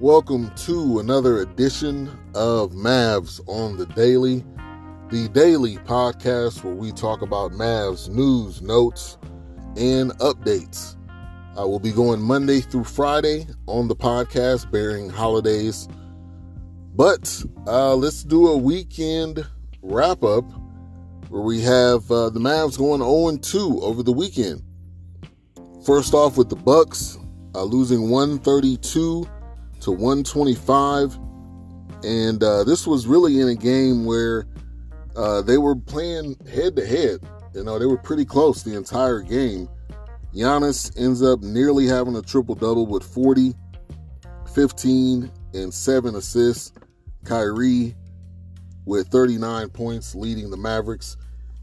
Welcome to another edition of Mavs on the Daily, the daily podcast where we talk about Mavs news, notes, and updates. I will be going Monday through Friday on the podcast, bearing holidays. But uh, let's do a weekend wrap up where we have uh, the Mavs going 0 2 over the weekend. First off with the Bucks uh, losing 132 to 125, and uh, this was really in a game where uh, they were playing head to head. You know, they were pretty close the entire game. Giannis ends up nearly having a triple double with 40, 15, and 7 assists. Kyrie with 39 points, leading the Mavericks.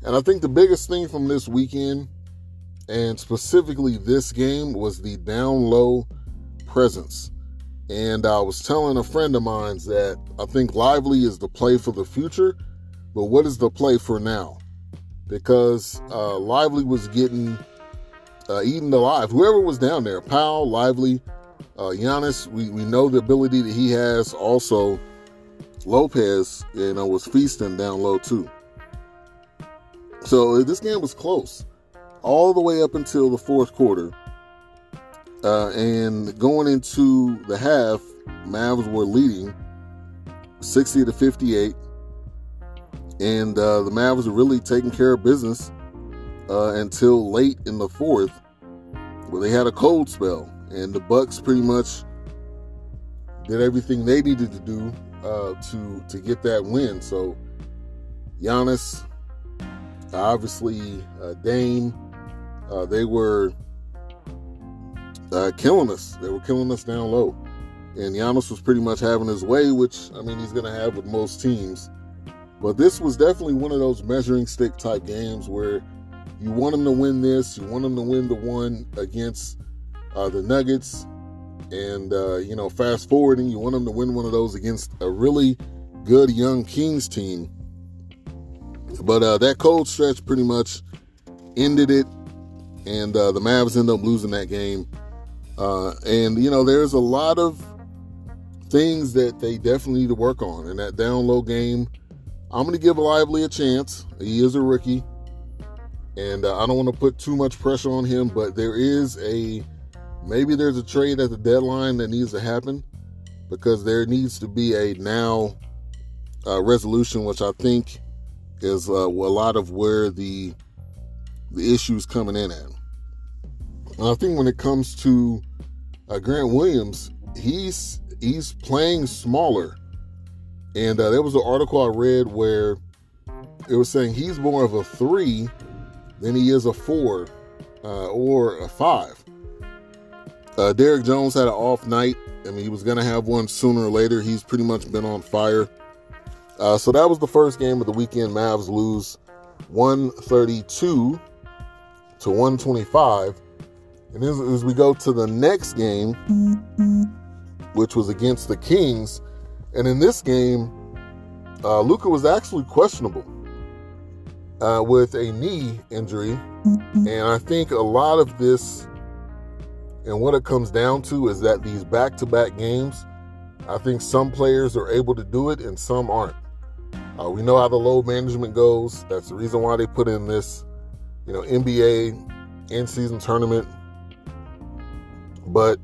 And I think the biggest thing from this weekend, and specifically this game, was the down low presence. And I was telling a friend of mine that I think Lively is the play for the future, but what is the play for now? Because uh, Lively was getting uh, eaten alive. Whoever was down there, Powell, Lively, uh, Giannis, we, we know the ability that he has. Also, Lopez, you know, was feasting down low too. So this game was close all the way up until the fourth quarter. Uh, and going into the half, Mavs were leading 60 to 58. And uh, the Mavs were really taking care of business uh, until late in the fourth, where they had a cold spell. And the Bucks pretty much did everything they needed to do uh, to to get that win. So Giannis, obviously uh, Dame, uh, they were uh, killing us. They were killing us down low. And Giannis was pretty much having his way, which, I mean, he's going to have with most teams. But this was definitely one of those measuring stick type games where you want him to win this, you want him to win the one against uh, the Nuggets. And, uh, you know, fast forwarding, you want him to win one of those against a really good young Kings team. But uh, that cold stretch pretty much ended it. And uh, the Mavs end up losing that game uh, and, you know, there's a lot of things that they definitely need to work on. In that down low game, I'm going to give Lively a chance. He is a rookie. And uh, I don't want to put too much pressure on him, but there is a maybe there's a trade at the deadline that needs to happen because there needs to be a now uh, resolution, which I think is uh, a lot of where the the issues coming in at. I think when it comes to uh, Grant Williams, he's he's playing smaller. And uh, there was an article I read where it was saying he's more of a three than he is a four uh, or a five. Uh, Derrick Jones had an off night. I mean, he was going to have one sooner or later. He's pretty much been on fire. Uh, so that was the first game of the weekend. Mavs lose 132 to 125. And as, as we go to the next game, which was against the Kings, and in this game, uh, Luka was actually questionable uh, with a knee injury. And I think a lot of this and what it comes down to is that these back to back games, I think some players are able to do it and some aren't. Uh, we know how the load management goes. That's the reason why they put in this, you know, NBA in season tournament but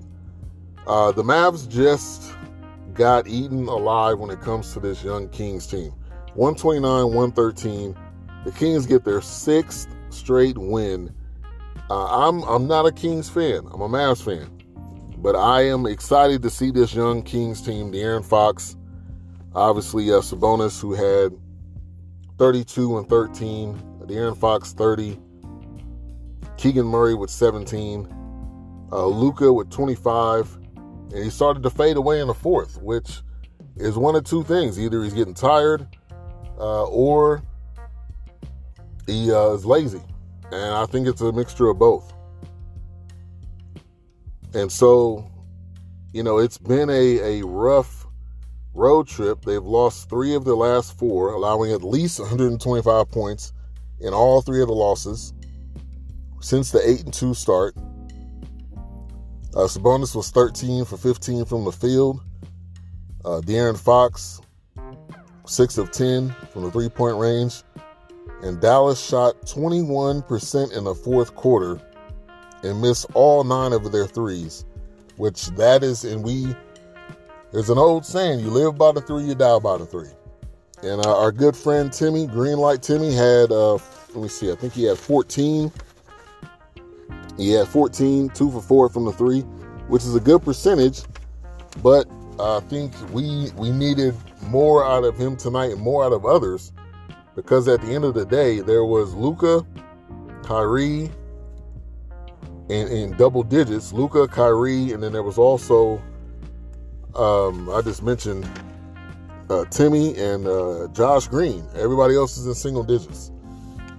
uh, the Mavs just got eaten alive when it comes to this young Kings team. 129, 113. The Kings get their sixth straight win. Uh, I'm I'm not a Kings fan. I'm a Mavs fan, but I am excited to see this young Kings team. De'Aaron Fox, obviously uh, Sabonis, who had 32 and 13. De'Aaron Fox 30. Keegan Murray with 17 uh, Luka with 25, and he started to fade away in the fourth, which is one of two things: either he's getting tired, uh, or he uh, is lazy, and I think it's a mixture of both. And so, you know, it's been a, a rough road trip. They've lost three of their last four, allowing at least 125 points in all three of the losses since the 8 and 2 start. Uh, Sabonis was 13 for 15 from the field. Uh, De'Aaron Fox, 6 of 10 from the three point range. And Dallas shot 21% in the fourth quarter and missed all nine of their threes, which that is, and we, there's an old saying, you live by the three, you die by the three. And uh, our good friend Timmy, Greenlight Timmy, had, uh, let me see, I think he had 14. He had 14, two for four from the three, which is a good percentage, but I think we we needed more out of him tonight and more out of others because at the end of the day, there was Luka, Kyrie, in, in double digits. Luka, Kyrie, and then there was also um, I just mentioned uh, Timmy and uh, Josh Green. Everybody else is in single digits,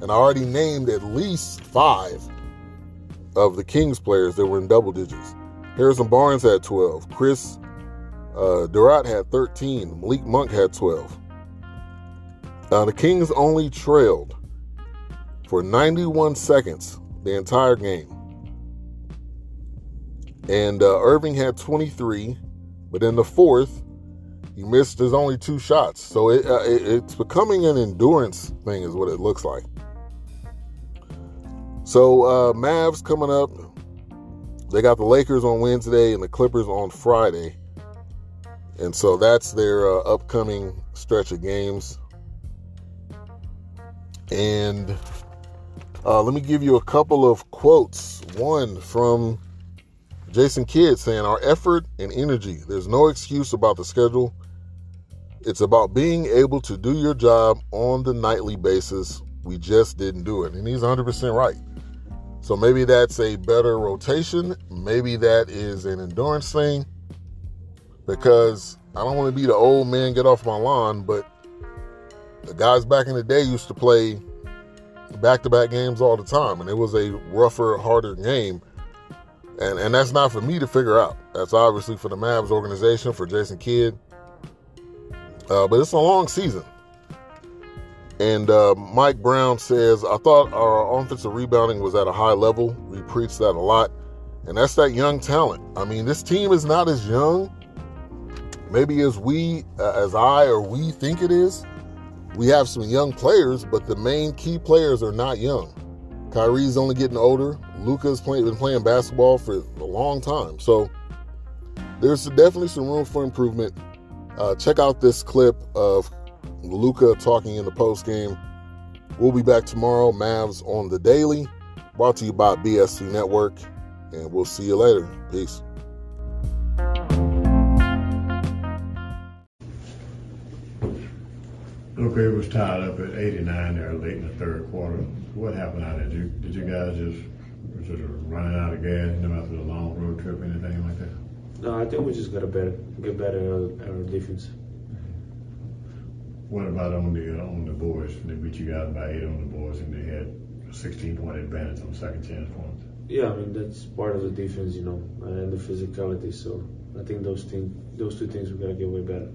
and I already named at least five of the Kings players that were in double digits. Harrison Barnes had 12. Chris uh, Duarte had 13. Malik Monk had 12. Uh, the Kings only trailed for 91 seconds the entire game. And uh, Irving had 23, but in the fourth, he missed his only two shots. So it, uh, it, it's becoming an endurance thing, is what it looks like. So uh, Mavs coming up. They got the Lakers on Wednesday and the Clippers on Friday. And so that's their uh, upcoming stretch of games. And uh, let me give you a couple of quotes. One from Jason Kidd saying, Our effort and energy, there's no excuse about the schedule. It's about being able to do your job on the nightly basis. We just didn't do it. And he's 100% right. So maybe that's a better rotation. Maybe that is an endurance thing because I don't want to be the old man get off my lawn, but the guys back in the day used to play back to back games all the time, and it was a rougher, harder game. And, and that's not for me to figure out. That's obviously for the Mavs organization, for Jason Kidd. Uh, but it's a long season. And uh, Mike Brown says, I thought our offensive rebounding was at a high level. We preach that a lot. And that's that young talent. I mean, this team is not as young maybe as we, uh, as I or we think it is, we have some young players, but the main key players are not young. Kyrie's only getting older. Luka's play, been playing basketball for a long time. So there's definitely some room for improvement. Uh, check out this clip of Luka talking in the post game. We'll be back tomorrow. Mavs on the daily, brought to you by BSC Network, and we'll see you later. Peace. Okay, it was tied up at 89 there late in the third quarter. What happened out there? Did you, did you guys just sort of running out of gas, you know, after the long road trip, or anything like that? No, I think we just got to better, get better at our, our defense. What about on the uh, on the boards? They beat you guys by eight on the boards, and they had a 16 point advantage on second chance points. Yeah, I mean that's part of the defense, you know, and the physicality. So I think those things, those two things, we got to get way better.